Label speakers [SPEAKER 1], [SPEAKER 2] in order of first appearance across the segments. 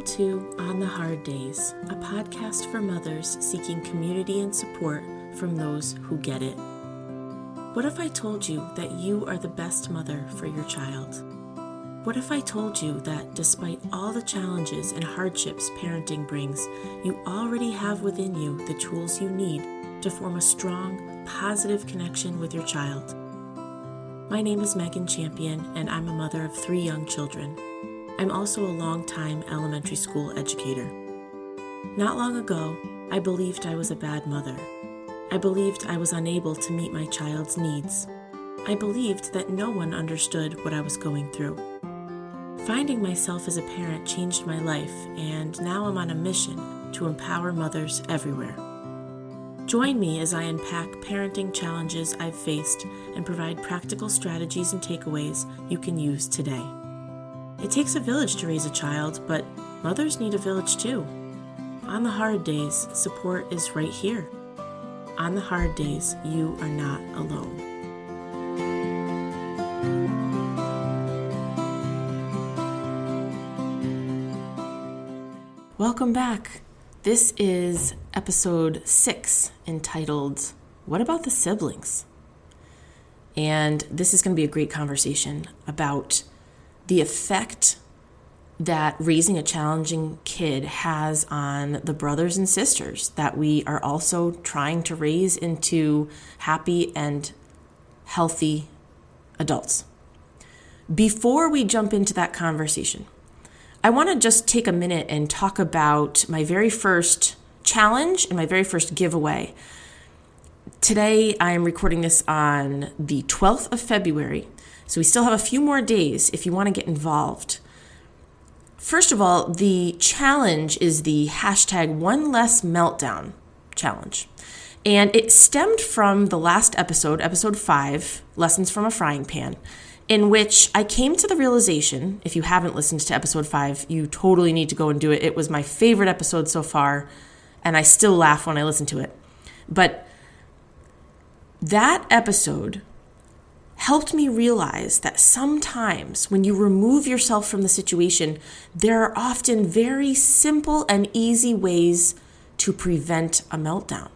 [SPEAKER 1] Welcome to On the Hard Days, a podcast for mothers seeking community and support from those who get it. What if I told you that you are the best mother for your child? What if I told you that despite all the challenges and hardships parenting brings, you already have within you the tools you need to form a strong, positive connection with your child? My name is Megan Champion, and I'm a mother of three young children. I'm also a long-time elementary school educator. Not long ago, I believed I was a bad mother. I believed I was unable to meet my child's needs. I believed that no one understood what I was going through. Finding myself as a parent changed my life, and now I'm on a mission to empower mothers everywhere. Join me as I unpack parenting challenges I've faced and provide practical strategies and takeaways you can use today. It takes a village to raise a child, but mothers need a village too. On the hard days, support is right here. On the hard days, you are not alone. Welcome back. This is episode six entitled, What About the Siblings? And this is going to be a great conversation about the effect that raising a challenging kid has on the brothers and sisters that we are also trying to raise into happy and healthy adults. Before we jump into that conversation, I want to just take a minute and talk about my very first challenge and my very first giveaway. Today, I am recording this on the 12th of February, so we still have a few more days if you want to get involved. First of all, the challenge is the hashtag one less meltdown challenge. And it stemmed from the last episode, episode five, Lessons from a Frying Pan, in which I came to the realization if you haven't listened to episode five, you totally need to go and do it. It was my favorite episode so far, and I still laugh when I listen to it. But that episode helped me realize that sometimes when you remove yourself from the situation, there are often very simple and easy ways to prevent a meltdown.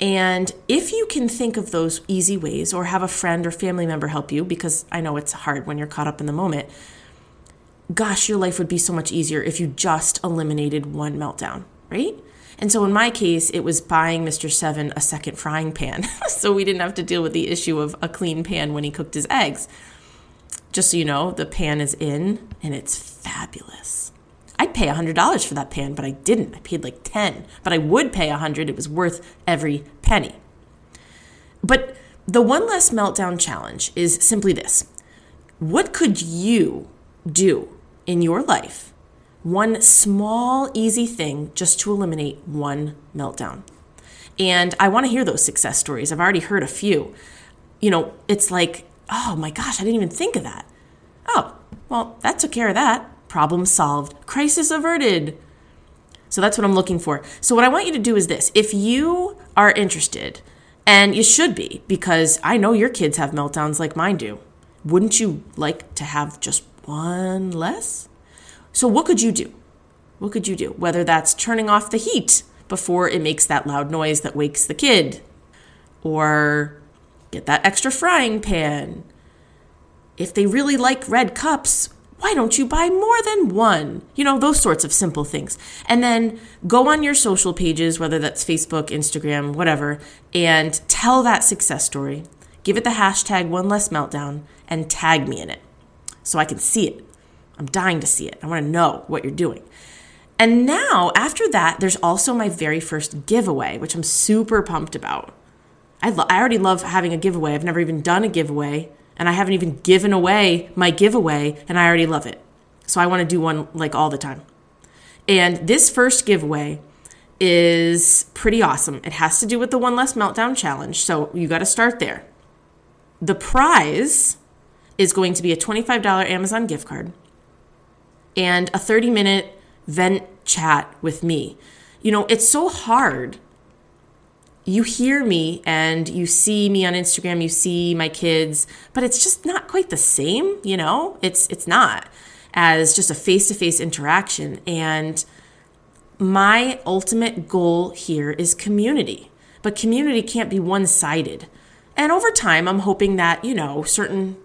[SPEAKER 1] And if you can think of those easy ways or have a friend or family member help you, because I know it's hard when you're caught up in the moment, gosh, your life would be so much easier if you just eliminated one meltdown, right? And so in my case, it was buying Mr. Seven a second frying pan. so we didn't have to deal with the issue of a clean pan when he cooked his eggs. Just so you know, the pan is in and it's fabulous. I'd pay $100 for that pan, but I didn't. I paid like 10, but I would pay 100. It was worth every penny. But the one less meltdown challenge is simply this. What could you do in your life one small, easy thing just to eliminate one meltdown. And I want to hear those success stories. I've already heard a few. You know, it's like, oh my gosh, I didn't even think of that. Oh, well, that took care of that. Problem solved. Crisis averted. So that's what I'm looking for. So, what I want you to do is this if you are interested, and you should be, because I know your kids have meltdowns like mine do, wouldn't you like to have just one less? So, what could you do? What could you do? Whether that's turning off the heat before it makes that loud noise that wakes the kid, or get that extra frying pan. If they really like red cups, why don't you buy more than one? You know, those sorts of simple things. And then go on your social pages, whether that's Facebook, Instagram, whatever, and tell that success story. Give it the hashtag one less meltdown and tag me in it so I can see it. I'm dying to see it. I want to know what you're doing. And now, after that, there's also my very first giveaway, which I'm super pumped about. I, lo- I already love having a giveaway. I've never even done a giveaway, and I haven't even given away my giveaway, and I already love it. So I want to do one like all the time. And this first giveaway is pretty awesome. It has to do with the One Less Meltdown Challenge, so you got to start there. The prize is going to be a $25 Amazon gift card and a 30 minute vent chat with me. You know, it's so hard. You hear me and you see me on Instagram, you see my kids, but it's just not quite the same, you know? It's it's not. as just a face to face interaction. And my ultimate goal here is community, but community can't be one sided. And over time, I'm hoping that, you know, certain,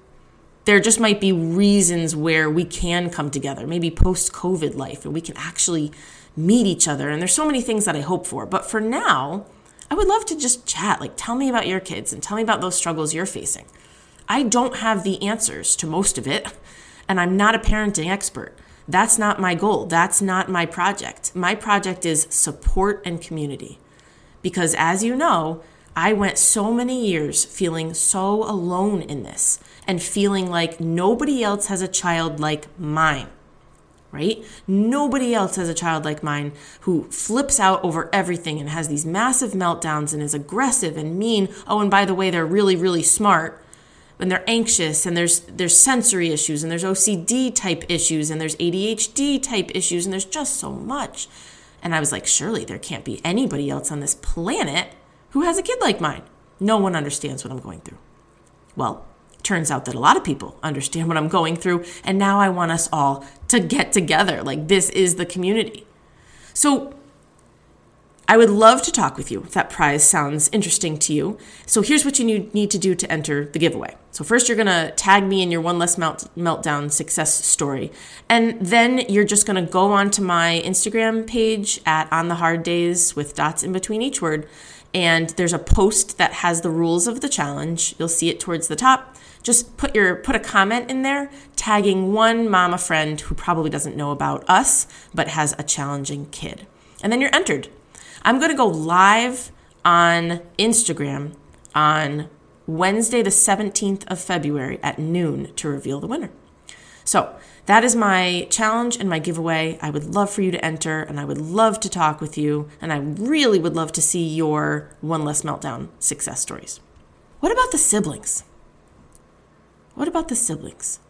[SPEAKER 1] there just might be reasons where we can come together, maybe post COVID life, and we can actually meet each other. And there's so many things that I hope for. But for now, I would love to just chat. Like, tell me about your kids and tell me about those struggles you're facing. I don't have the answers to most of it, and I'm not a parenting expert. That's not my goal. That's not my project. My project is support and community. Because as you know, I went so many years feeling so alone in this and feeling like nobody else has a child like mine right? Nobody else has a child like mine who flips out over everything and has these massive meltdowns and is aggressive and mean. Oh, and by the way, they're really, really smart. And they're anxious and there's there's sensory issues and there's OCD type issues and there's ADHD type issues and there's just so much. And I was like, surely there can't be anybody else on this planet who has a kid like mine. No one understands what I'm going through. Well, turns out that a lot of people understand what I'm going through. And now I want us all to get together. Like, this is the community. So, I would love to talk with you if that prize sounds interesting to you. So, here's what you need to do to enter the giveaway. So, first, you're going to tag me in your one less melt- meltdown success story. And then you're just going to go onto my Instagram page at On the Hard Days with dots in between each word. And there's a post that has the rules of the challenge. You'll see it towards the top just put your put a comment in there tagging one mama friend who probably doesn't know about us but has a challenging kid. And then you're entered. I'm going to go live on Instagram on Wednesday the 17th of February at noon to reveal the winner. So, that is my challenge and my giveaway. I would love for you to enter and I would love to talk with you and I really would love to see your one less meltdown success stories. What about the siblings? What about the siblings?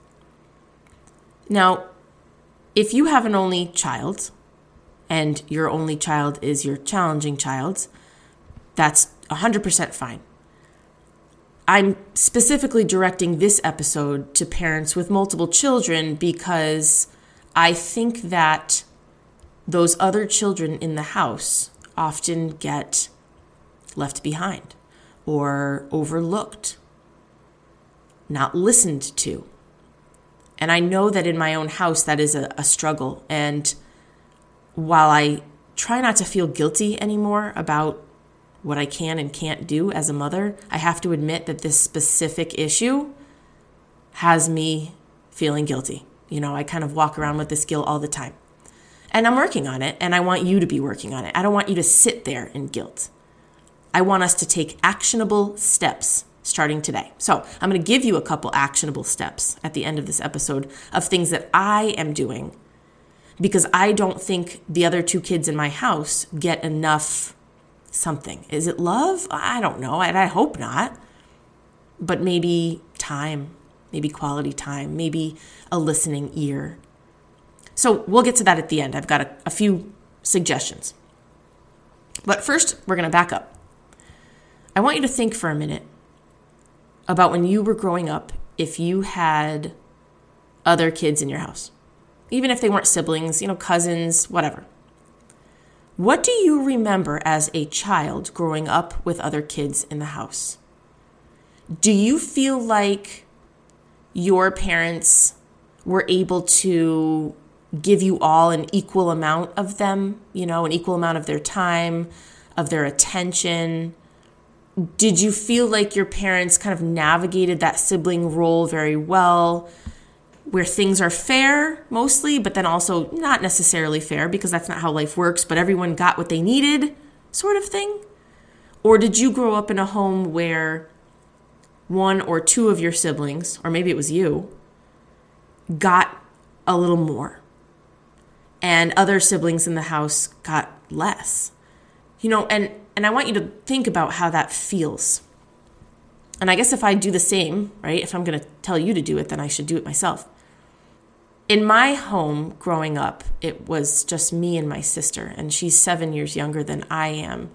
[SPEAKER 1] Now, if you have an only child and your only child is your challenging child, that's 100% fine. I'm specifically directing this episode to parents with multiple children because I think that those other children in the house often get left behind or overlooked not listened to. And I know that in my own house, that is a, a struggle. And while I try not to feel guilty anymore about what I can and can't do as a mother, I have to admit that this specific issue has me feeling guilty. You know, I kind of walk around with this guilt all the time. And I'm working on it, and I want you to be working on it. I don't want you to sit there in guilt. I want us to take actionable steps starting today. So, I'm going to give you a couple actionable steps at the end of this episode of things that I am doing because I don't think the other two kids in my house get enough something. Is it love? I don't know. I, I hope not. But maybe time, maybe quality time, maybe a listening ear. So, we'll get to that at the end. I've got a, a few suggestions. But first, we're going to back up. I want you to think for a minute about when you were growing up if you had other kids in your house, even if they weren't siblings, you know, cousins, whatever. What do you remember as a child growing up with other kids in the house? Do you feel like your parents were able to give you all an equal amount of them, you know, an equal amount of their time, of their attention, did you feel like your parents kind of navigated that sibling role very well where things are fair mostly but then also not necessarily fair because that's not how life works but everyone got what they needed sort of thing? Or did you grow up in a home where one or two of your siblings or maybe it was you got a little more and other siblings in the house got less? You know and and I want you to think about how that feels. And I guess if I do the same, right, if I'm going to tell you to do it, then I should do it myself. In my home growing up, it was just me and my sister, and she's seven years younger than I am.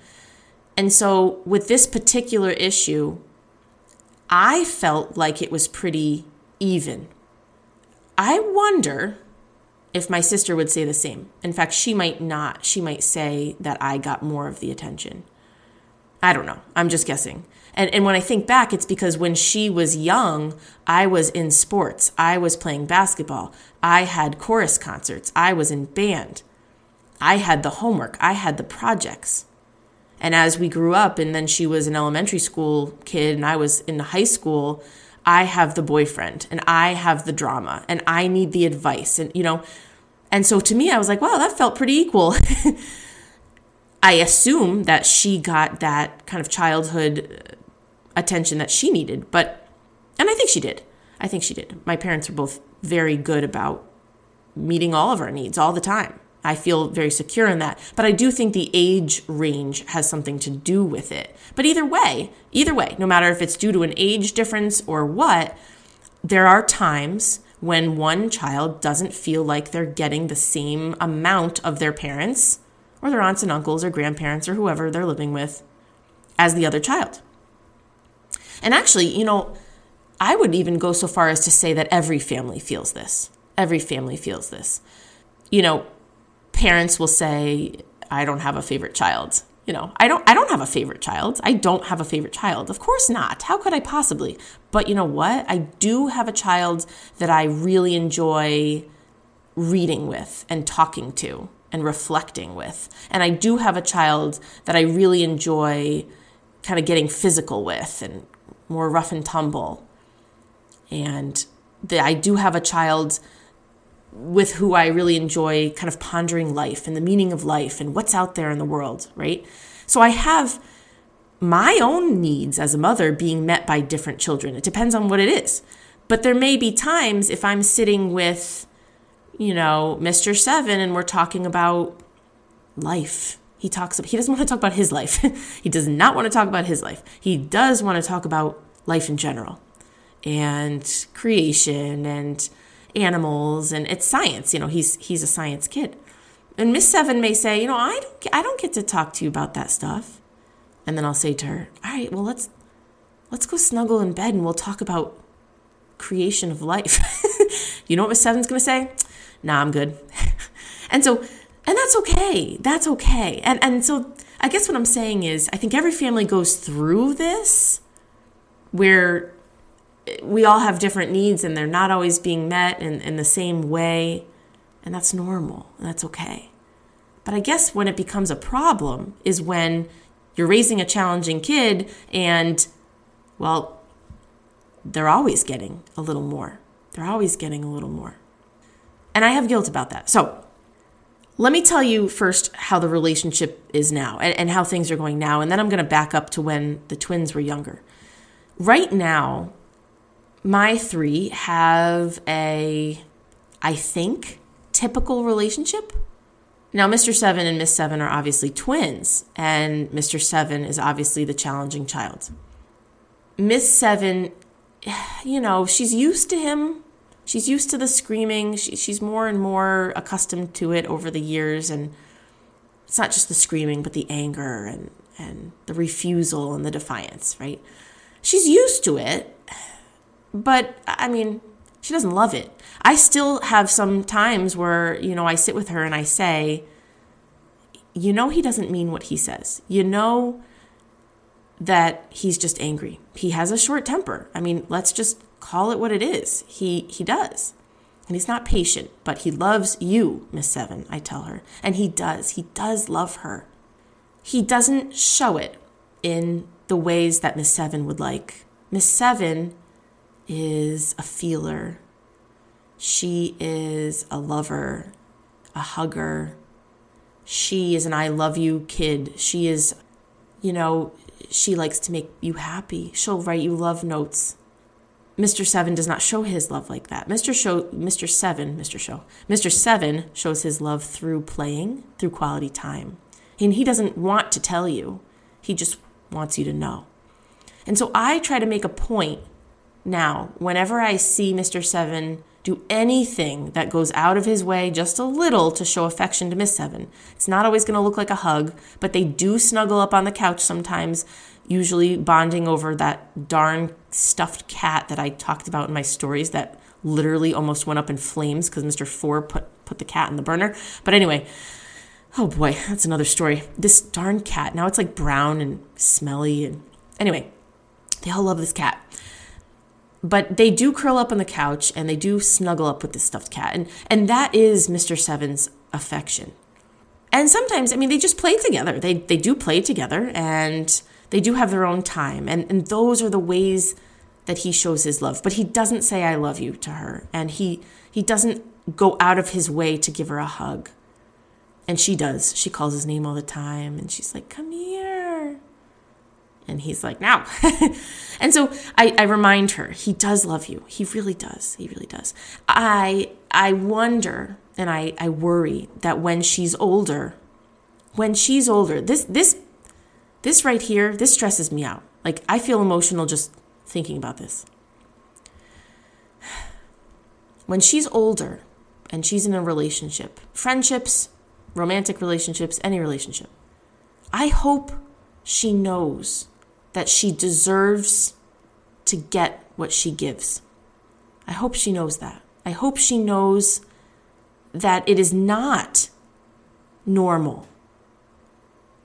[SPEAKER 1] And so, with this particular issue, I felt like it was pretty even. I wonder if my sister would say the same. In fact, she might not. She might say that I got more of the attention. I don't know. I'm just guessing. And, and when I think back, it's because when she was young, I was in sports. I was playing basketball. I had chorus concerts. I was in band. I had the homework. I had the projects. And as we grew up, and then she was an elementary school kid, and I was in high school, I have the boyfriend and I have the drama and I need the advice. And, you know, and so to me, I was like, wow, that felt pretty equal. I assume that she got that kind of childhood uh, attention that she needed, but, and I think she did. I think she did. My parents were both very good about meeting all of our needs all the time. I feel very secure in that. But I do think the age range has something to do with it. But either way, either way, no matter if it's due to an age difference or what, there are times when one child doesn't feel like they're getting the same amount of their parents or their aunts and uncles or grandparents or whoever they're living with as the other child. And actually, you know, I would even go so far as to say that every family feels this. Every family feels this. You know, parents will say, I don't have a favorite child. You know, I don't I don't have a favorite child. I don't have a favorite child. Of course not. How could I possibly? But you know what? I do have a child that I really enjoy reading with and talking to and reflecting with. And I do have a child that I really enjoy kind of getting physical with and more rough and tumble. And that I do have a child with who I really enjoy kind of pondering life and the meaning of life and what's out there in the world, right? So I have my own needs as a mother being met by different children. It depends on what it is. But there may be times if I'm sitting with, you know, Mr. Seven and we're talking about life. He talks he doesn't want to talk about his life. he does not want to talk about his life. He does want to talk about life in general and creation and animals and it's science. You know, he's he's a science kid. And Miss Seven may say, you know, I don't I don't get to talk to you about that stuff. And then I'll say to her, all right, well let's let's go snuggle in bed and we'll talk about creation of life. you know what Miss Seven's gonna say? Nah, I'm good. and so and that's okay. That's okay. And and so I guess what I'm saying is I think every family goes through this where we all have different needs and they're not always being met in, in the same way. And that's normal. And that's okay. But I guess when it becomes a problem is when you're raising a challenging kid and, well, they're always getting a little more. They're always getting a little more. And I have guilt about that. So let me tell you first how the relationship is now and, and how things are going now. And then I'm going to back up to when the twins were younger. Right now, my three have a, I think, typical relationship. Now, Mr. Seven and Miss Seven are obviously twins, and Mr. Seven is obviously the challenging child. Miss Seven, you know, she's used to him. She's used to the screaming. She, she's more and more accustomed to it over the years. And it's not just the screaming, but the anger and, and the refusal and the defiance, right? She's used to it. But I mean, she doesn't love it. I still have some times where, you know, I sit with her and I say, you know, he doesn't mean what he says. You know that he's just angry. He has a short temper. I mean, let's just call it what it is. He he does. And he's not patient, but he loves you, Miss Seven, I tell her. And he does. He does love her. He doesn't show it in the ways that Miss Seven would like. Miss Seven is a feeler. She is a lover, a hugger. She is an I love you kid. She is, you know, she likes to make you happy. She'll write you love notes. Mr. Seven does not show his love like that. Mr. Show, Mr. Seven, Mr. Show, Mr. Seven shows his love through playing, through quality time. And he doesn't want to tell you. He just wants you to know. And so I try to make a point now, whenever I see Mr. Seven do anything that goes out of his way just a little to show affection to Miss Seven, it's not always going to look like a hug, but they do snuggle up on the couch sometimes, usually bonding over that darn stuffed cat that I talked about in my stories that literally almost went up in flames because Mr. Four put, put the cat in the burner. But anyway, oh boy, that's another story. This darn cat. Now it's like brown and smelly. And anyway, they all love this cat. But they do curl up on the couch and they do snuggle up with this stuffed cat. And, and that is Mr. Seven's affection. And sometimes, I mean, they just play together. They, they do play together and they do have their own time. And, and those are the ways that he shows his love. But he doesn't say, I love you to her. And he, he doesn't go out of his way to give her a hug. And she does. She calls his name all the time. And she's like, come here. And he's like, now. and so I, I remind her, he does love you. He really does. He really does. I I wonder and I, I worry that when she's older, when she's older, this this this right here, this stresses me out. Like I feel emotional just thinking about this. When she's older and she's in a relationship, friendships, romantic relationships, any relationship, I hope she knows that she deserves to get what she gives. I hope she knows that. I hope she knows that it is not normal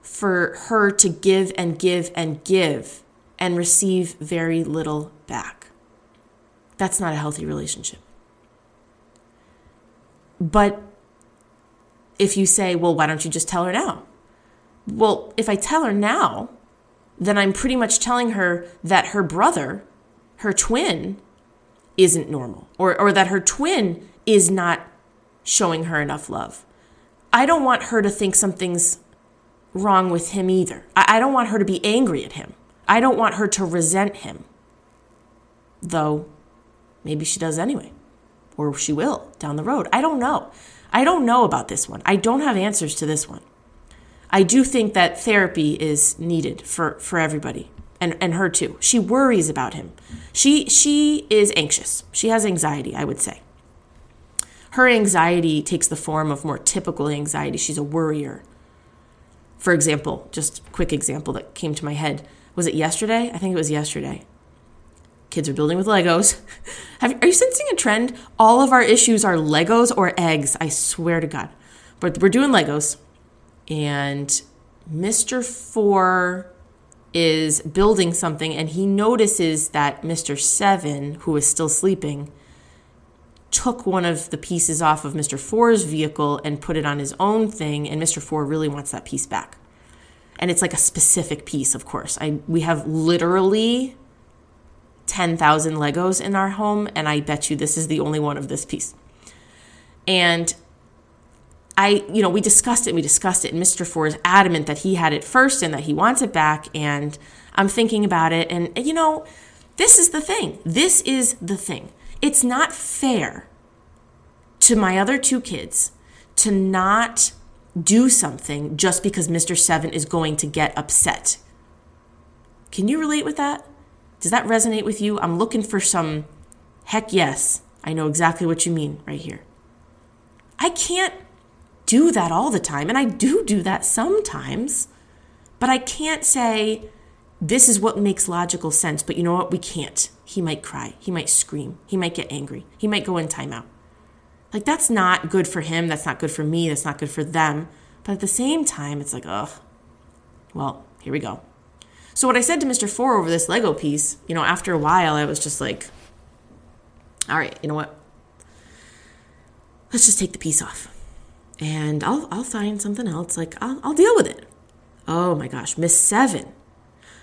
[SPEAKER 1] for her to give and give and give and receive very little back. That's not a healthy relationship. But if you say, well, why don't you just tell her now? Well, if I tell her now, then I'm pretty much telling her that her brother, her twin, isn't normal, or, or that her twin is not showing her enough love. I don't want her to think something's wrong with him either. I, I don't want her to be angry at him. I don't want her to resent him. Though maybe she does anyway, or she will down the road. I don't know. I don't know about this one. I don't have answers to this one. I do think that therapy is needed for, for everybody and, and her too. She worries about him. She she is anxious. She has anxiety, I would say. Her anxiety takes the form of more typical anxiety. She's a worrier. For example, just quick example that came to my head. Was it yesterday? I think it was yesterday. Kids are building with Legos. Have, are you sensing a trend? All of our issues are Legos or eggs. I swear to God. But we're doing Legos and Mr. Four is building something and he notices that Mr. Seven, who is still sleeping, took one of the pieces off of Mr. Four's vehicle and put it on his own thing, and Mr. Four really wants that piece back. And it's like a specific piece, of course. I we have literally 10,000 Legos in our home, and I bet you this is the only one of this piece. And I, you know, we discussed it, we discussed it, and Mr. Four is adamant that he had it first and that he wants it back. And I'm thinking about it, and, you know, this is the thing. This is the thing. It's not fair to my other two kids to not do something just because Mr. Seven is going to get upset. Can you relate with that? Does that resonate with you? I'm looking for some heck yes. I know exactly what you mean right here. I can't do that all the time. And I do do that sometimes. But I can't say, this is what makes logical sense. But you know what? We can't. He might cry. He might scream. He might get angry. He might go in timeout. Like, that's not good for him. That's not good for me. That's not good for them. But at the same time, it's like, ugh, well, here we go. So, what I said to Mr. Four over this Lego piece, you know, after a while, I was just like, all right, you know what? Let's just take the piece off and I'll, I'll find something else. Like, I'll, I'll deal with it. Oh my gosh, Miss Seven.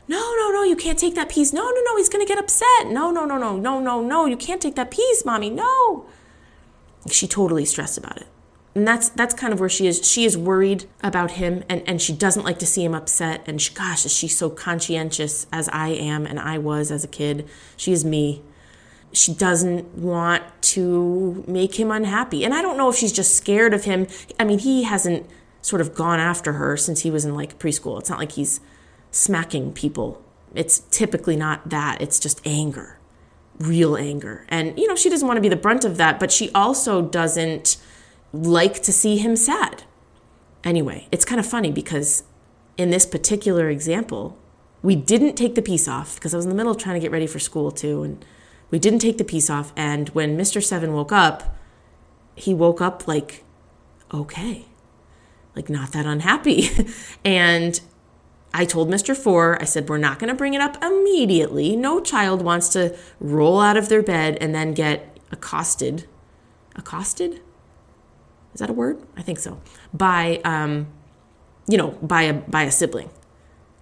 [SPEAKER 1] No, no, no, you can't take that piece. No, no, no, he's going to get upset. No, no, no, no, no, no, no, you can't take that piece, mommy. No. She totally stressed about it. And that's that's kind of where she is. She is worried about him and, and she doesn't like to see him upset. And she, gosh, is she so conscientious as I am and I was as a kid. She is me she doesn't want to make him unhappy. And I don't know if she's just scared of him. I mean, he hasn't sort of gone after her since he was in like preschool. It's not like he's smacking people. It's typically not that. It's just anger, real anger. And, you know, she doesn't want to be the brunt of that, but she also doesn't like to see him sad. Anyway, it's kind of funny because in this particular example, we didn't take the piece off because I was in the middle of trying to get ready for school too. And we didn't take the piece off. And when Mr. Seven woke up, he woke up like okay. Like, not that unhappy. and I told Mr. Four, I said, we're not going to bring it up immediately. No child wants to roll out of their bed and then get accosted. Accosted? Is that a word? I think so. By, um, you know, by a by a sibling.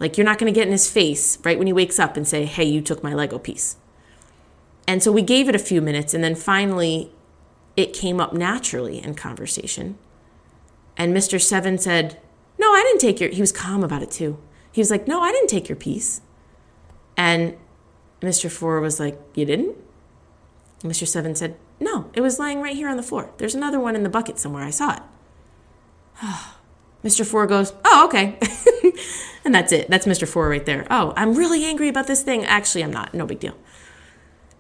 [SPEAKER 1] Like you're not going to get in his face right when he wakes up and say, "Hey, you took my Lego piece." And so we gave it a few minutes, and then finally, it came up naturally in conversation. And Mr. Seven said, "No, I didn't take your." He was calm about it too. He was like, "No, I didn't take your piece." And Mr. Four was like, "You didn't?" Mr. Seven said, "No, it was lying right here on the floor. There's another one in the bucket somewhere. I saw it." Mr. Four goes, "Oh, okay." and that's it. That's Mr. Four right there. Oh, I'm really angry about this thing. Actually, I'm not. No big deal.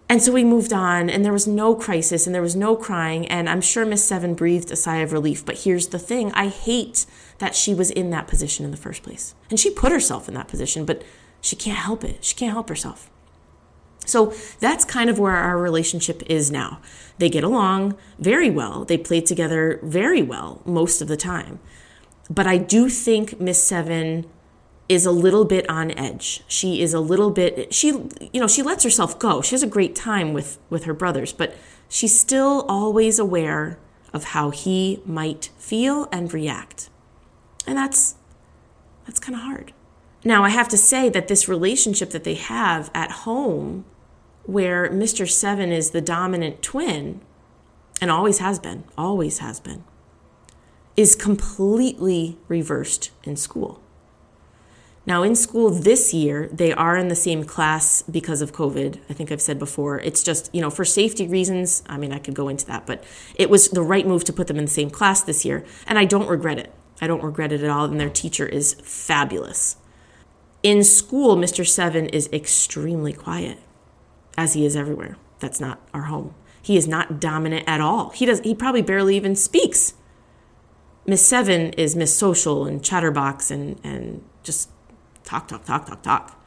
[SPEAKER 1] And so we moved on, and there was no crisis, and there was no crying. And I'm sure Miss Seven breathed a sigh of relief. But here's the thing I hate that she was in that position in the first place. And she put herself in that position, but she can't help it. She can't help herself. So that's kind of where our relationship is now. They get along very well, they play together very well most of the time. But I do think Miss Seven is a little bit on edge. She is a little bit she you know, she lets herself go. She has a great time with with her brothers, but she's still always aware of how he might feel and react. And that's that's kind of hard. Now, I have to say that this relationship that they have at home where Mr. 7 is the dominant twin and always has been, always has been is completely reversed in school. Now, in school this year, they are in the same class because of COVID. I think I've said before. It's just, you know, for safety reasons. I mean, I could go into that, but it was the right move to put them in the same class this year. And I don't regret it. I don't regret it at all. And their teacher is fabulous. In school, Mr. Seven is extremely quiet, as he is everywhere. That's not our home. He is not dominant at all. He does. He probably barely even speaks. Miss Seven is Miss Social and Chatterbox and and just talk, talk, talk, talk, talk.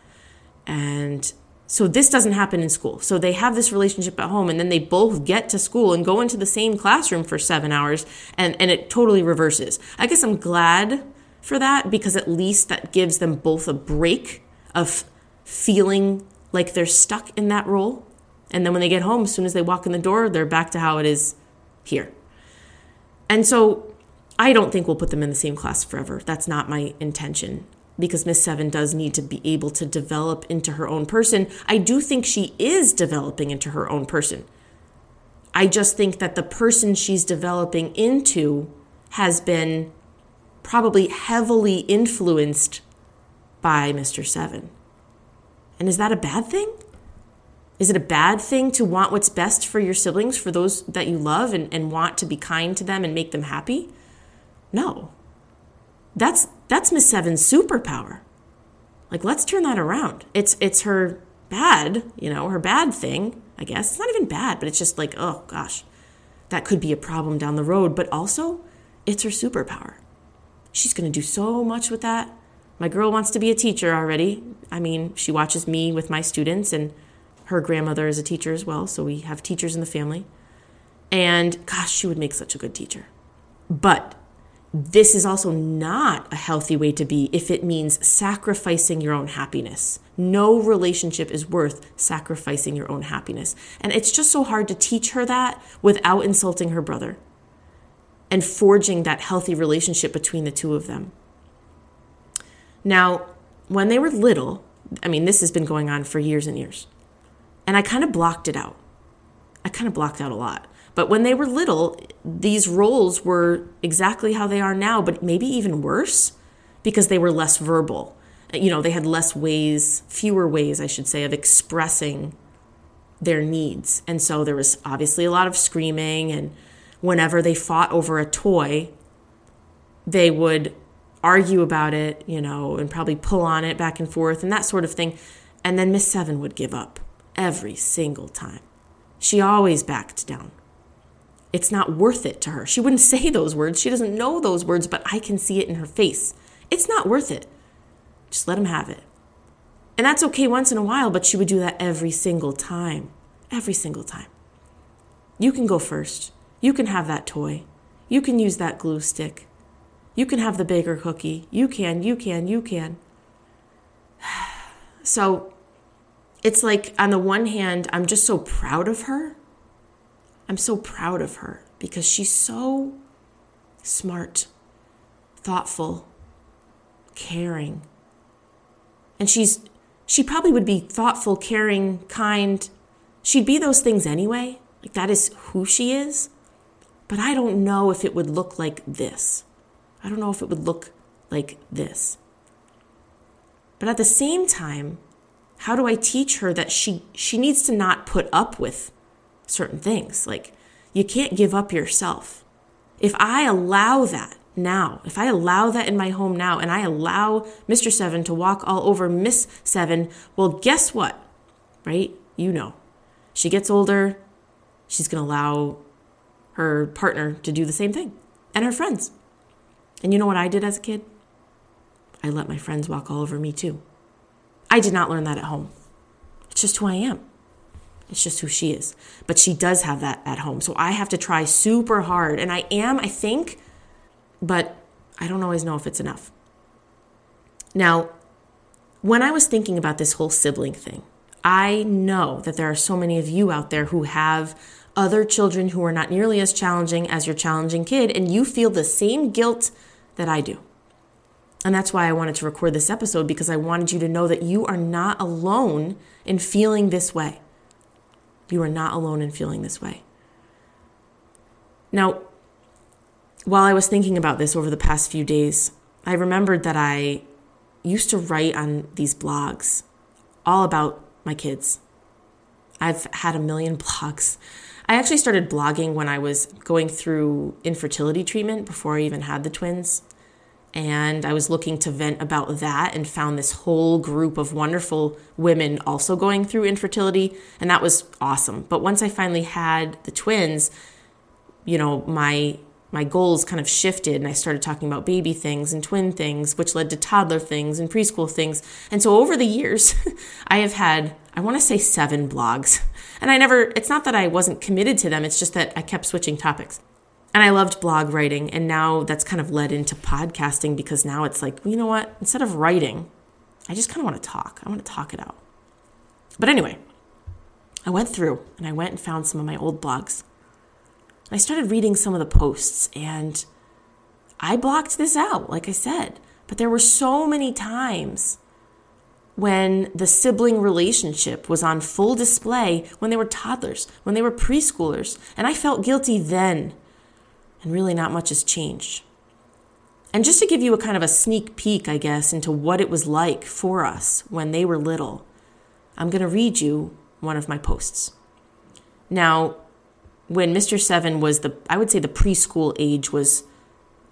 [SPEAKER 1] And so this doesn't happen in school. So they have this relationship at home and then they both get to school and go into the same classroom for seven hours and, and it totally reverses. I guess I'm glad for that because at least that gives them both a break of feeling like they're stuck in that role. And then when they get home, as soon as they walk in the door, they're back to how it is here. And so I don't think we'll put them in the same class forever. That's not my intention because Miss Seven does need to be able to develop into her own person. I do think she is developing into her own person. I just think that the person she's developing into has been probably heavily influenced by Mr. Seven. And is that a bad thing? Is it a bad thing to want what's best for your siblings, for those that you love, and, and want to be kind to them and make them happy? No. That's that's Miss Seven's superpower. Like let's turn that around. It's it's her bad, you know, her bad thing, I guess. It's not even bad, but it's just like, oh gosh, that could be a problem down the road, but also it's her superpower. She's going to do so much with that. My girl wants to be a teacher already. I mean, she watches me with my students and her grandmother is a teacher as well, so we have teachers in the family. And gosh, she would make such a good teacher. But this is also not a healthy way to be if it means sacrificing your own happiness. No relationship is worth sacrificing your own happiness. And it's just so hard to teach her that without insulting her brother and forging that healthy relationship between the two of them. Now, when they were little, I mean, this has been going on for years and years, and I kind of blocked it out. I kind of blocked out a lot. But when they were little, these roles were exactly how they are now, but maybe even worse because they were less verbal. You know, they had less ways, fewer ways, I should say, of expressing their needs. And so there was obviously a lot of screaming. And whenever they fought over a toy, they would argue about it, you know, and probably pull on it back and forth and that sort of thing. And then Miss Seven would give up every single time. She always backed down it's not worth it to her. She wouldn't say those words. She doesn't know those words, but I can see it in her face. It's not worth it. Just let him have it. And that's okay once in a while, but she would do that every single time. Every single time. You can go first. You can have that toy. You can use that glue stick. You can have the bigger cookie. You can, you can, you can. So it's like, on the one hand, I'm just so proud of her. I'm so proud of her because she's so smart, thoughtful, caring. And she's she probably would be thoughtful, caring, kind. She'd be those things anyway. Like that is who she is. But I don't know if it would look like this. I don't know if it would look like this. But at the same time, how do I teach her that she she needs to not put up with certain things? Like you can't give up yourself. If I allow that now, if I allow that in my home now and I allow Mr. Seven to walk all over Miss Seven, well, guess what? Right? You know. She gets older, she's going to allow her partner to do the same thing and her friends. And you know what I did as a kid? I let my friends walk all over me too. I did not learn that at home. It's just who I am. It's just who she is. But she does have that at home. So I have to try super hard. And I am, I think, but I don't always know if it's enough. Now, when I was thinking about this whole sibling thing, I know that there are so many of you out there who have other children who are not nearly as challenging as your challenging kid, and you feel the same guilt that I do. And that's why I wanted to record this episode because I wanted you to know that you are not alone in feeling this way. You are not alone in feeling this way. Now, while I was thinking about this over the past few days, I remembered that I used to write on these blogs all about my kids. I've had a million blogs. I actually started blogging when I was going through infertility treatment before I even had the twins. And I was looking to vent about that and found this whole group of wonderful women also going through infertility. And that was awesome. But once I finally had the twins, you know, my my goals kind of shifted and I started talking about baby things and twin things, which led to toddler things and preschool things. And so over the years, I have had, I want to say seven blogs. And I never, it's not that I wasn't committed to them, it's just that I kept switching topics. And I loved blog writing. And now that's kind of led into podcasting because now it's like, you know what? Instead of writing, I just kind of want to talk. I want to talk it out. But anyway, I went through and I went and found some of my old blogs. I started reading some of the posts and I blocked this out, like I said. But there were so many times when the sibling relationship was on full display when they were toddlers, when they were preschoolers. And I felt guilty then. And really, not much has changed. And just to give you a kind of a sneak peek, I guess, into what it was like for us when they were little, I'm going to read you one of my posts. Now, when Mr. Seven was the, I would say the preschool age was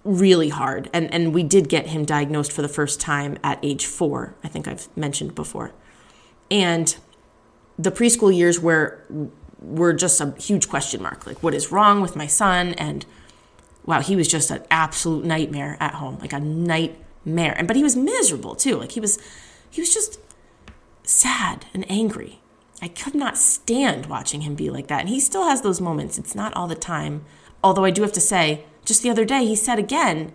[SPEAKER 1] really hard. And, and we did get him diagnosed for the first time at age four, I think I've mentioned before. And the preschool years were, were just a huge question mark. Like, what is wrong with my son? And wow, he was just an absolute nightmare at home, like a nightmare. And but he was miserable too. Like he was, he was just sad and angry. I could not stand watching him be like that. And he still has those moments. It's not all the time. Although I do have to say, just the other day, he said again,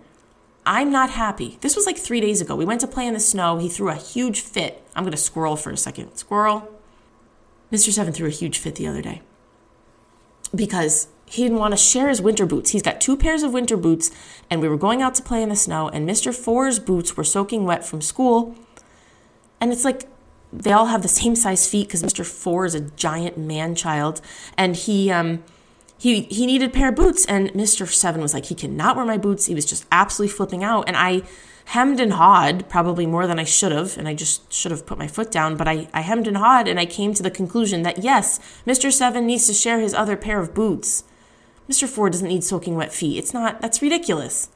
[SPEAKER 1] I'm not happy. This was like three days ago. We went to play in the snow. He threw a huge fit. I'm going to squirrel for a second. Squirrel. Mr. Seven threw a huge fit the other day because he didn't want to share his winter boots. He's got two pairs of winter boots, and we were going out to play in the snow, and Mr. Four's boots were soaking wet from school. And it's like, they all have the same size feet because Mr. Four is a giant man child, and he um he he needed a pair of boots, and Mr. Seven was like, he cannot wear my boots. He was just absolutely flipping out, and I hemmed and hawed probably more than I should have, and I just should have put my foot down. But I I hemmed and hawed, and I came to the conclusion that yes, Mr. Seven needs to share his other pair of boots. Mr. Four doesn't need soaking wet feet. It's not. That's ridiculous.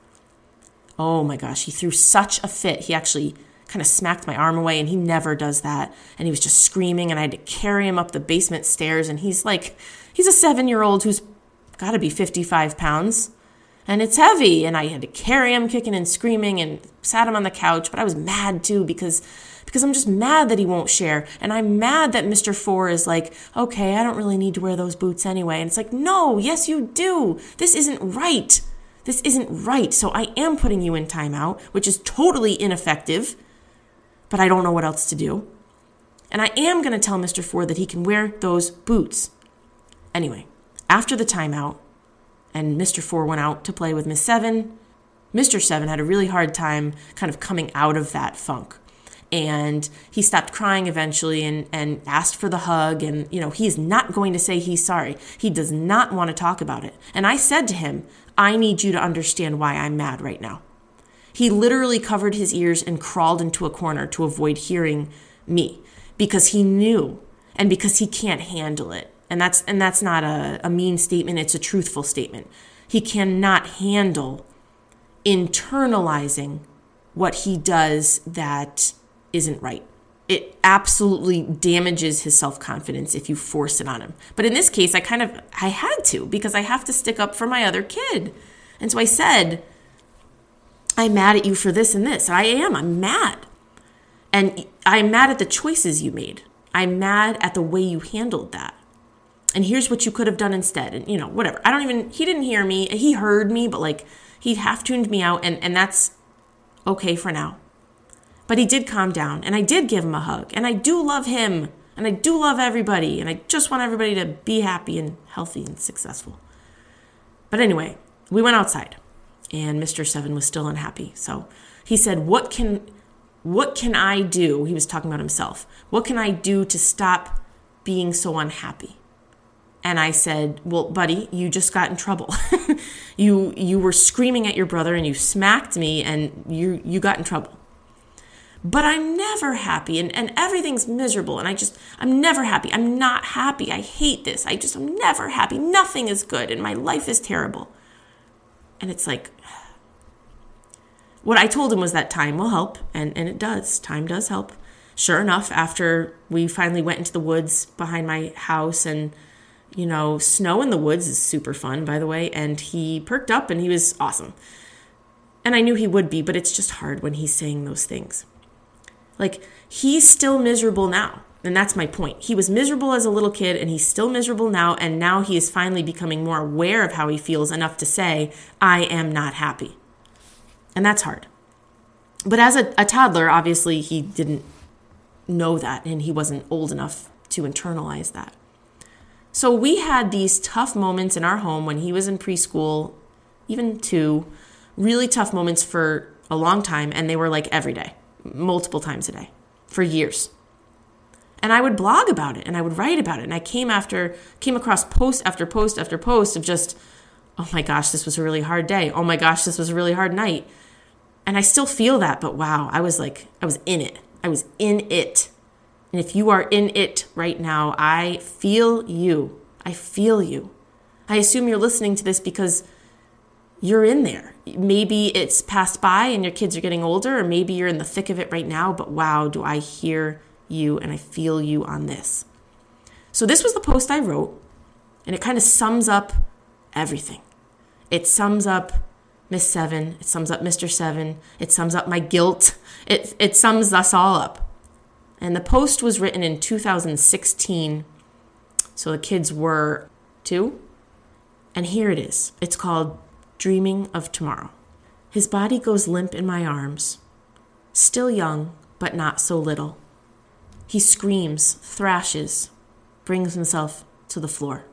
[SPEAKER 1] Oh my gosh, he threw such a fit. He actually kind of smacked my arm away and he never does that and he was just screaming and i had to carry him up the basement stairs and he's like he's a seven year old who's got to be 55 pounds and it's heavy and i had to carry him kicking and screaming and sat him on the couch but i was mad too because because i'm just mad that he won't share and i'm mad that mr four is like okay i don't really need to wear those boots anyway and it's like no yes you do this isn't right This isn't right. So I am putting you in timeout, which is totally ineffective, but I don't know what else to do. And I am going to tell Mr. Four that he can wear those boots. Anyway, after the timeout, and Mr. Four went out to play with Miss Seven, Mr. Seven had a really hard time kind of coming out of that funk. And he stopped crying eventually and, and asked for the hug. And, you know, he's not going to say he's sorry. He does not want to talk about it. And I said to him, I need you to understand why I'm mad right now. He literally covered his ears and crawled into a corner to avoid hearing me because he knew and because he can't handle it. And that's and that's not a, a mean statement, it's a truthful statement. He cannot handle internalizing what he does that isn't right. It absolutely damages his self-confidence if you force it on him. But in this case, I kind of I had to because I have to stick up for my other kid. And so I said, I'm mad at you for this and this. I am. I'm mad. And I'm mad at the choices you made. I'm mad at the way you handled that. And here's what you could have done instead. And, you know, whatever. I don't even, he didn't hear me. He heard me, but like, he half tuned me out. And, and that's okay for now. But he did calm down. And I did give him a hug. And I do love him. And I do love everybody. And I just want everybody to be happy and healthy and successful. But anyway, we went outside. And Mr. Seven was still unhappy. So he said, What can what can I do? He was talking about himself. What can I do to stop being so unhappy? And I said, "Well, buddy, you just got in trouble. you you were screaming at your brother and you smacked me and you you got in trouble." But I'm never happy and, and everything's miserable and I just I'm never happy. I'm not happy. I hate this. I just I'm never happy. Nothing is good and my life is terrible. And it's like what I told him was that time will help, and, and it does. Time does help. Sure enough, after we finally went into the woods behind my house, and you know, snow in the woods is super fun, by the way, and he perked up and he was awesome. And I knew he would be, but it's just hard when he's saying those things. Like, he's still miserable now. And that's my point. He was miserable as a little kid and he's still miserable now. And now he is finally becoming more aware of how he feels enough to say, I am not happy. And that's hard. But as a, a toddler, obviously, he didn't know that and he wasn't old enough to internalize that. So we had these tough moments in our home when he was in preschool, even two, really tough moments for a long time. And they were like every day, multiple times a day for years. And I would blog about it and I would write about it. And I came after, came across post after post after post of just, oh my gosh, this was a really hard day. Oh my gosh, this was a really hard night. And I still feel that, but wow, I was like, I was in it. I was in it. And if you are in it right now, I feel you. I feel you. I assume you're listening to this because you're in there. Maybe it's passed by and your kids are getting older, or maybe you're in the thick of it right now, but wow, do I hear you and I feel you on this. So, this was the post I wrote, and it kind of sums up everything. It sums up Miss Seven. It sums up Mr. Seven. It sums up my guilt. It, it sums us all up. And the post was written in 2016. So the kids were two. And here it is. It's called Dreaming of Tomorrow. His body goes limp in my arms. Still young, but not so little. He screams, thrashes, brings himself to the floor.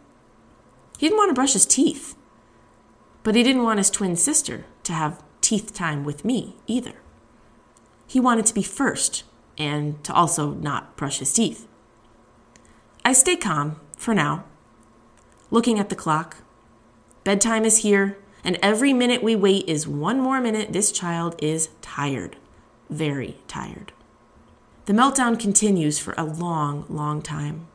[SPEAKER 1] He didn't want to brush his teeth. But he didn't want his twin sister to have teeth time with me either. He wanted to be first and to also not brush his teeth. I stay calm for now, looking at the clock. Bedtime is here, and every minute we wait is one more minute this child is tired, very tired. The meltdown continues for a long, long time.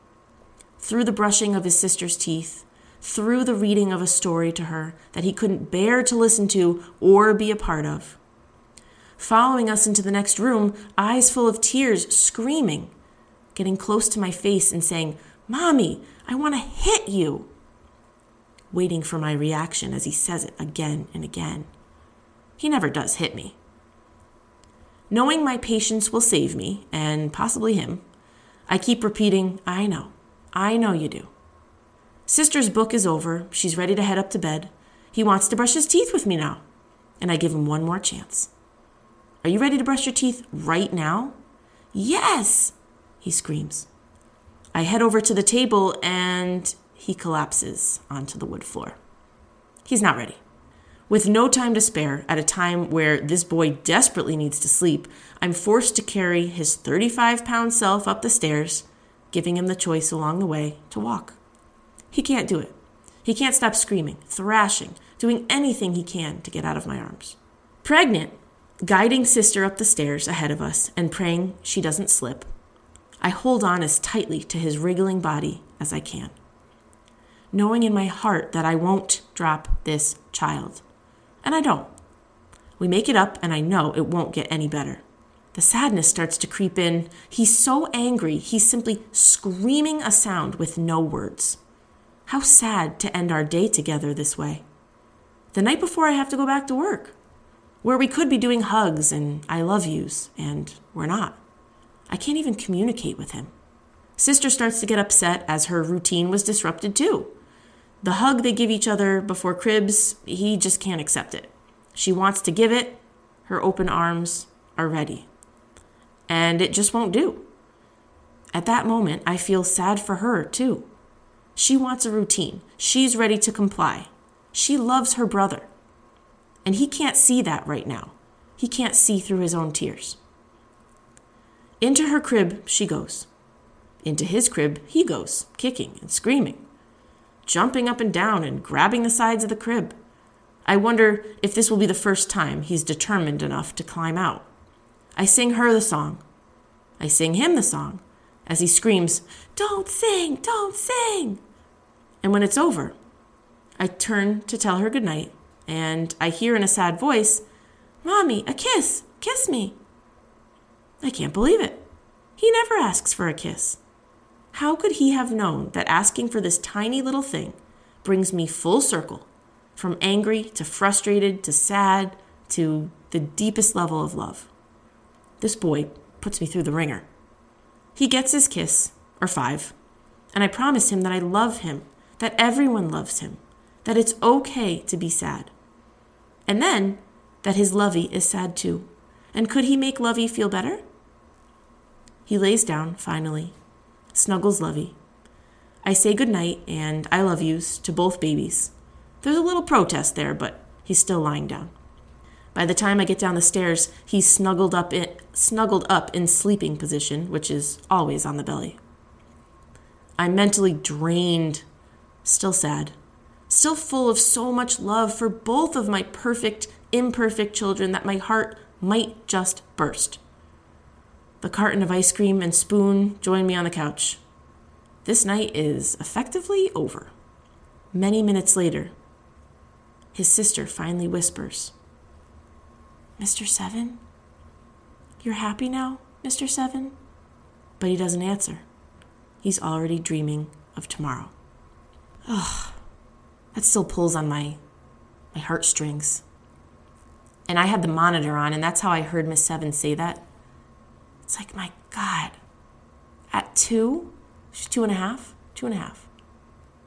[SPEAKER 1] Through the brushing of his sister's teeth, through the reading of a story to her that he couldn't bear to listen to or be a part of. Following us into the next room, eyes full of tears, screaming, getting close to my face and saying, Mommy, I want to hit you. Waiting for my reaction as he says it again and again. He never does hit me. Knowing my patience will save me, and possibly him, I keep repeating, I know, I know you do. Sister's book is over. She's ready to head up to bed. He wants to brush his teeth with me now. And I give him one more chance. Are you ready to brush your teeth right now? Yes, he screams. I head over to the table and he collapses onto the wood floor. He's not ready. With no time to spare, at a time where this boy desperately needs to sleep, I'm forced to carry his 35 pound self up the stairs, giving him the choice along the way to walk. He can't do it. He can't stop screaming, thrashing, doing anything he can to get out of my arms. Pregnant, guiding sister up the stairs ahead of us and praying she doesn't slip, I hold on as tightly to his wriggling body as I can, knowing in my heart that I won't drop this child. And I don't. We make it up, and I know it won't get any better. The sadness starts to creep in. He's so angry, he's simply screaming a sound with no words. How sad to end our day together this way. The night before I have to go back to work, where we could be doing hugs and I love yous, and we're not. I can't even communicate with him. Sister starts to get upset as her routine was disrupted too. The hug they give each other before cribs, he just can't accept it. She wants to give it, her open arms are ready. And it just won't do. At that moment, I feel sad for her too. She wants a routine. She's ready to comply. She loves her brother. And he can't see that right now. He can't see through his own tears. Into her crib she goes. Into his crib he goes, kicking and screaming, jumping up and down and grabbing the sides of the crib. I wonder if this will be the first time he's determined enough to climb out. I sing her the song. I sing him the song as he screams, Don't sing, don't sing. And when it's over, I turn to tell her goodnight, and I hear in a sad voice, Mommy, a kiss, kiss me. I can't believe it. He never asks for a kiss. How could he have known that asking for this tiny little thing brings me full circle from angry to frustrated to sad to the deepest level of love? This boy puts me through the wringer. He gets his kiss, or five, and I promise him that I love him, that everyone loves him, that it's okay to be sad. And then that his lovey is sad too. And could he make Lovey feel better? He lays down, finally, snuggles Lovey. I say good night and I love yous to both babies. There's a little protest there, but he's still lying down. By the time I get down the stairs, he's snuggled up in, snuggled up in sleeping position, which is always on the belly. I'm mentally drained, still sad, still full of so much love for both of my perfect, imperfect children that my heart might just burst. The carton of ice cream and spoon join me on the couch. This night is effectively over. Many minutes later, his sister finally whispers, Mr. Seven? You're happy now, Mr. Seven? But he doesn't answer. He's already dreaming of tomorrow. Ugh, that still pulls on my, my heartstrings. And I had the monitor on, and that's how I heard Miss Seven say that. It's like, my God, at two, she's two and a half, two and a half.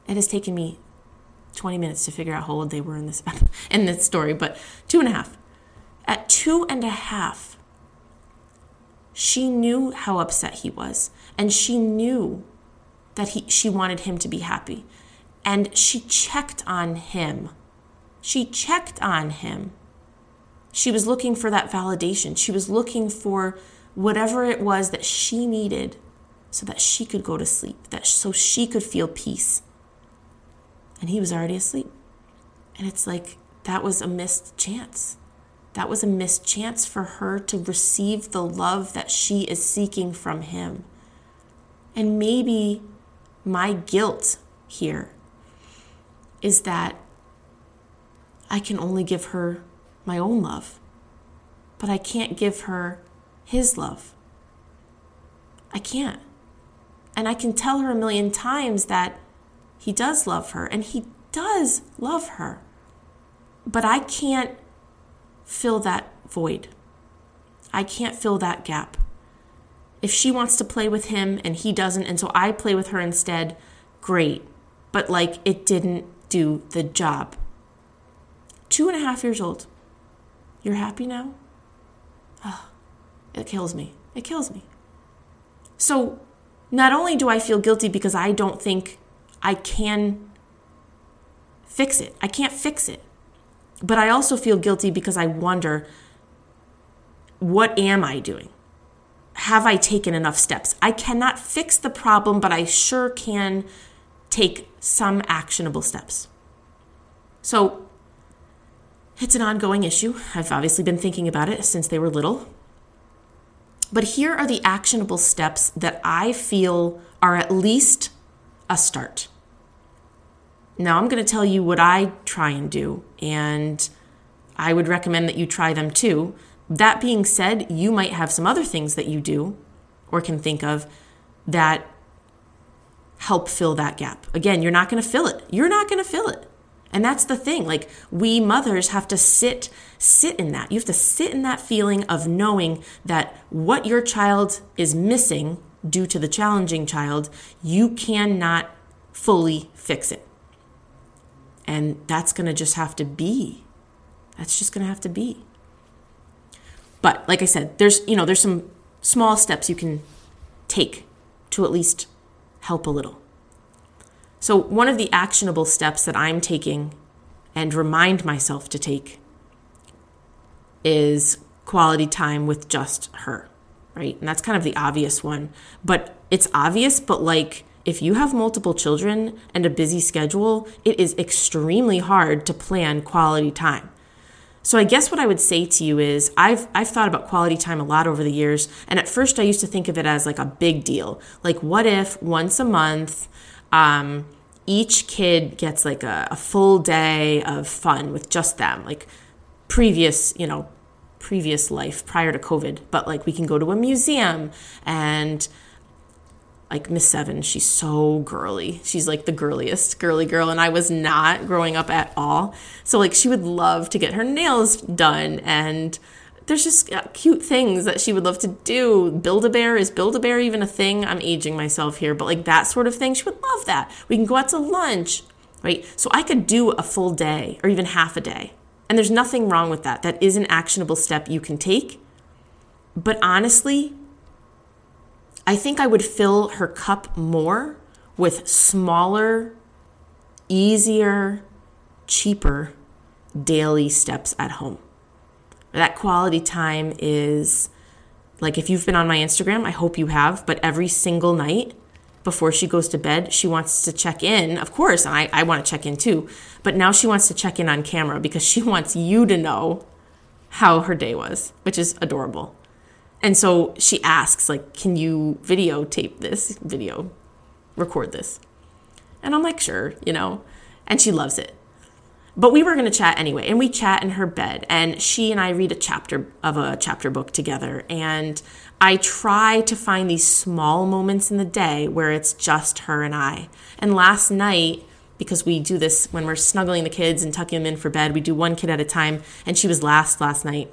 [SPEAKER 1] It has taken me 20 minutes to figure out how old they were in this in this story, but two and a half. At two and a half, she knew how upset he was, and she knew that he she wanted him to be happy. And she checked on him. She checked on him. She was looking for that validation. She was looking for whatever it was that she needed so that she could go to sleep, that so she could feel peace. And he was already asleep. And it's like that was a missed chance. That was a missed chance for her to receive the love that she is seeking from him. And maybe my guilt here is that I can only give her my own love, but I can't give her his love. I can't. And I can tell her a million times that he does love her and he does love her. But I can't fill that void. I can't fill that gap. If she wants to play with him and he doesn't, and so I play with her instead, great. But like it didn't do the job. two and a half years old. You're happy now? Oh, it kills me. It kills me. So, not only do I feel guilty because I don't think I can fix it, I can't fix it, but I also feel guilty because I wonder what am I doing? Have I taken enough steps? I cannot fix the problem, but I sure can take some actionable steps. So, it's an ongoing issue. I've obviously been thinking about it since they were little. But here are the actionable steps that I feel are at least a start. Now, I'm going to tell you what I try and do, and I would recommend that you try them too. That being said, you might have some other things that you do or can think of that help fill that gap. Again, you're not going to fill it. You're not going to fill it. And that's the thing. Like we mothers have to sit sit in that. You have to sit in that feeling of knowing that what your child is missing due to the challenging child, you cannot fully fix it. And that's going to just have to be. That's just going to have to be. But like I said, there's, you know, there's some small steps you can take to at least help a little. So, one of the actionable steps that I'm taking and remind myself to take is quality time with just her, right? And that's kind of the obvious one. But it's obvious, but like if you have multiple children and a busy schedule, it is extremely hard to plan quality time. So I guess what I would say to you is I've I've thought about quality time a lot over the years and at first I used to think of it as like a big deal. Like what if once a month um, each kid gets like a, a full day of fun with just them, like previous, you know, previous life prior to COVID. But like we can go to a museum and like Miss Seven, she's so girly. She's like the girliest girly girl, and I was not growing up at all. So like she would love to get her nails done and there's just uh, cute things that she would love to do. Build a bear is build a bear even a thing? I'm aging myself here, but like that sort of thing, she would love that. We can go out to lunch, right? So I could do a full day or even half a day. And there's nothing wrong with that. That is an actionable step you can take. But honestly, I think I would fill her cup more with smaller, easier, cheaper daily steps at home. That quality time is like if you've been on my Instagram, I hope you have, but every single night before she goes to bed, she wants to check in, of course, and I, I want to check in too, but now she wants to check in on camera because she wants you to know how her day was, which is adorable. And so she asks, like, can you videotape this video, record this? And I'm like, sure, you know, and she loves it. But we were going to chat anyway, and we chat in her bed, and she and I read a chapter of a chapter book together. And I try to find these small moments in the day where it's just her and I. And last night, because we do this when we're snuggling the kids and tucking them in for bed, we do one kid at a time, and she was last last night.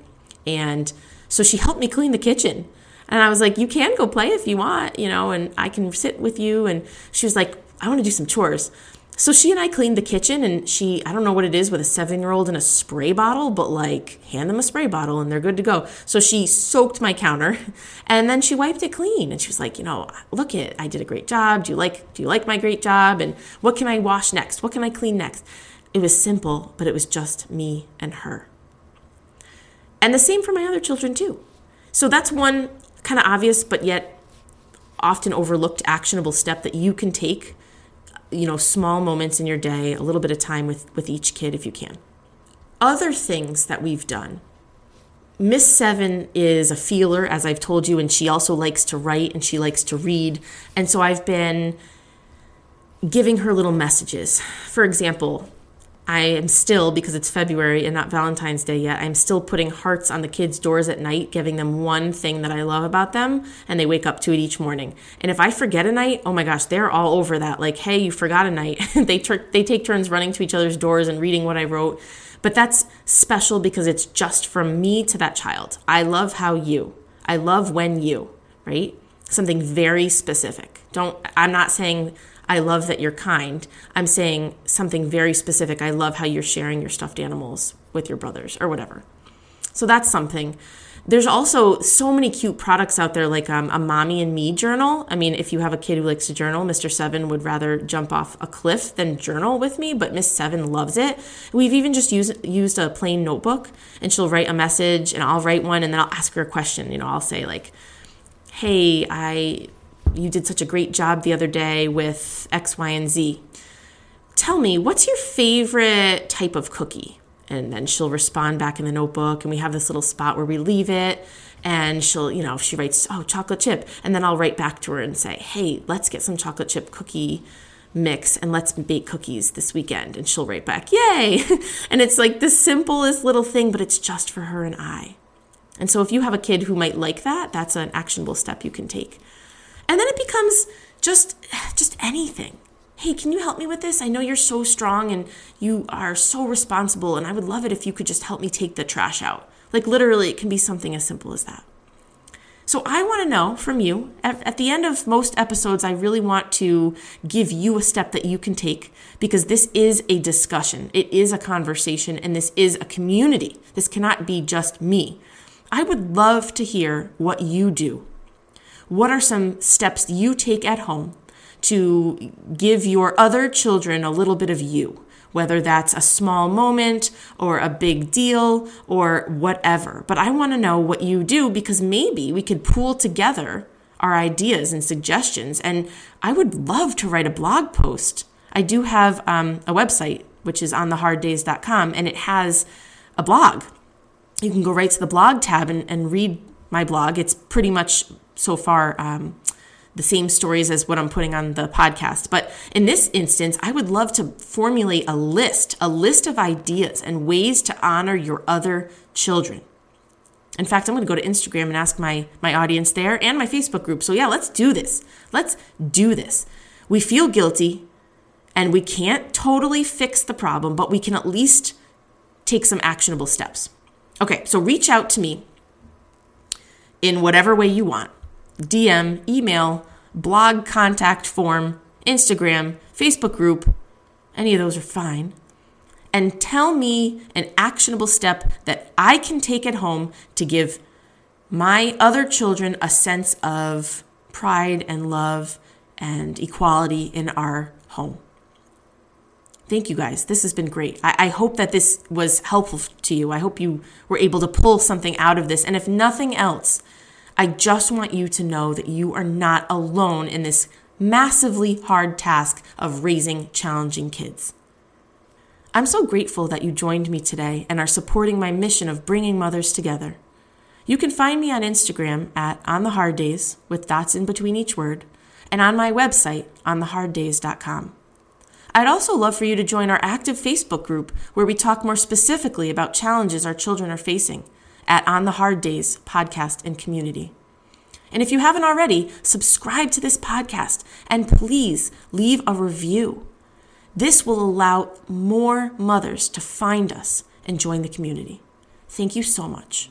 [SPEAKER 1] And so she helped me clean the kitchen. And I was like, You can go play if you want, you know, and I can sit with you. And she was like, I want to do some chores. So she and I cleaned the kitchen, and she, I don't know what it is with a seven year old and a spray bottle, but like hand them a spray bottle and they're good to go. So she soaked my counter and then she wiped it clean. And she was like, you know, look it, I did a great job. Do you like, do you like my great job? And what can I wash next? What can I clean next? It was simple, but it was just me and her. And the same for my other children too. So that's one kind of obvious, but yet often overlooked actionable step that you can take you know, small moments in your day, a little bit of time with, with each kid if you can. Other things that we've done. Miss Seven is a feeler, as I've told you, and she also likes to write and she likes to read. And so I've been giving her little messages. For example, I am still, because it's February and not Valentine's Day yet, I'm still putting hearts on the kids' doors at night, giving them one thing that I love about them, and they wake up to it each morning. And if I forget a night, oh my gosh, they're all over that. Like, hey, you forgot a night. they, tur- they take turns running to each other's doors and reading what I wrote. But that's special because it's just from me to that child. I love how you, I love when you, right? Something very specific. Don't, I'm not saying I love that you're kind. I'm saying something very specific. I love how you're sharing your stuffed animals with your brothers or whatever. So that's something. There's also so many cute products out there, like um, a mommy and me journal. I mean, if you have a kid who likes to journal, Mr. Seven would rather jump off a cliff than journal with me, but Miss Seven loves it. We've even just used used a plain notebook, and she'll write a message, and I'll write one, and then I'll ask her a question. You know, I'll say like, "Hey, I, you did such a great job the other day with X, Y, and Z. Tell me, what's your favorite type of cookie?" and then she'll respond back in the notebook and we have this little spot where we leave it and she'll you know if she writes oh chocolate chip. And then i'll write back to her and say hey let's get some chocolate chip cookie mix and let's bake cookies this weekend. And she'll write back yay. And it's like the simplest little thing but it's just for her and i. And so if you have a kid who might like that that's an actionable step you can take and then it becomes just just anything hey, can you help me with this? I know you're so strong and you are so responsible, and I would love it if you could just help me take the trash out. Like, literally, it can be something as simple as that. So, I want to know from you at, at, the end of most episodes, I really want to give you a step that you can take because this is a discussion, it is a conversation, and this is a community. This cannot be just me. I would love to hear what you do. What are some steps you take at home to give your other children a little bit of you, whether that's a small moment or a big deal or whatever. But I want to know what you do because maybe we could pool together our ideas and suggestions. And I would love to write a blog post. I do have um, a website, which is ontheharddays.com, and it has a blog. You can go right to the blog tab and, and read my blog. It's pretty much so far um, the same stories as what I'm putting on the podcast. But in this instance, I would love to formulate a list, a list of ideas and ways to honor your other children. In fact, I'm going to go to Instagram and ask my my audience there and my Facebook group. So yeah, let's do this. Let's do this. We feel guilty and we can't totally fix the problem, but we can at least take some actionable steps. Okay, so reach out to me in whatever way you want. DM, email, blog contact form, Instagram, Facebook group, any of those are fine. And tell me an actionable step that I can take at home to give my other children a sense of pride and love and equality in our home. Thank you guys. This has been great. I, I, hope that this was helpful to you. I hope you were able to pull something out of this. And if nothing else, I just want you to know that you are not alone in this massively hard task of raising challenging kids. I'm so grateful that you joined me today and are supporting my mission of bringing mothers together. You can find me on Instagram at On the Hard Days with dots in between each word and on my website ontheharddays.com. I'd also love for you to join our active Facebook group where we talk more specifically about challenges our children are facing at On the Hard Days podcast and community. And if you haven't already, subscribe to this podcast and please leave a review. This will allow more mothers to find us and join the community. Thank you so much.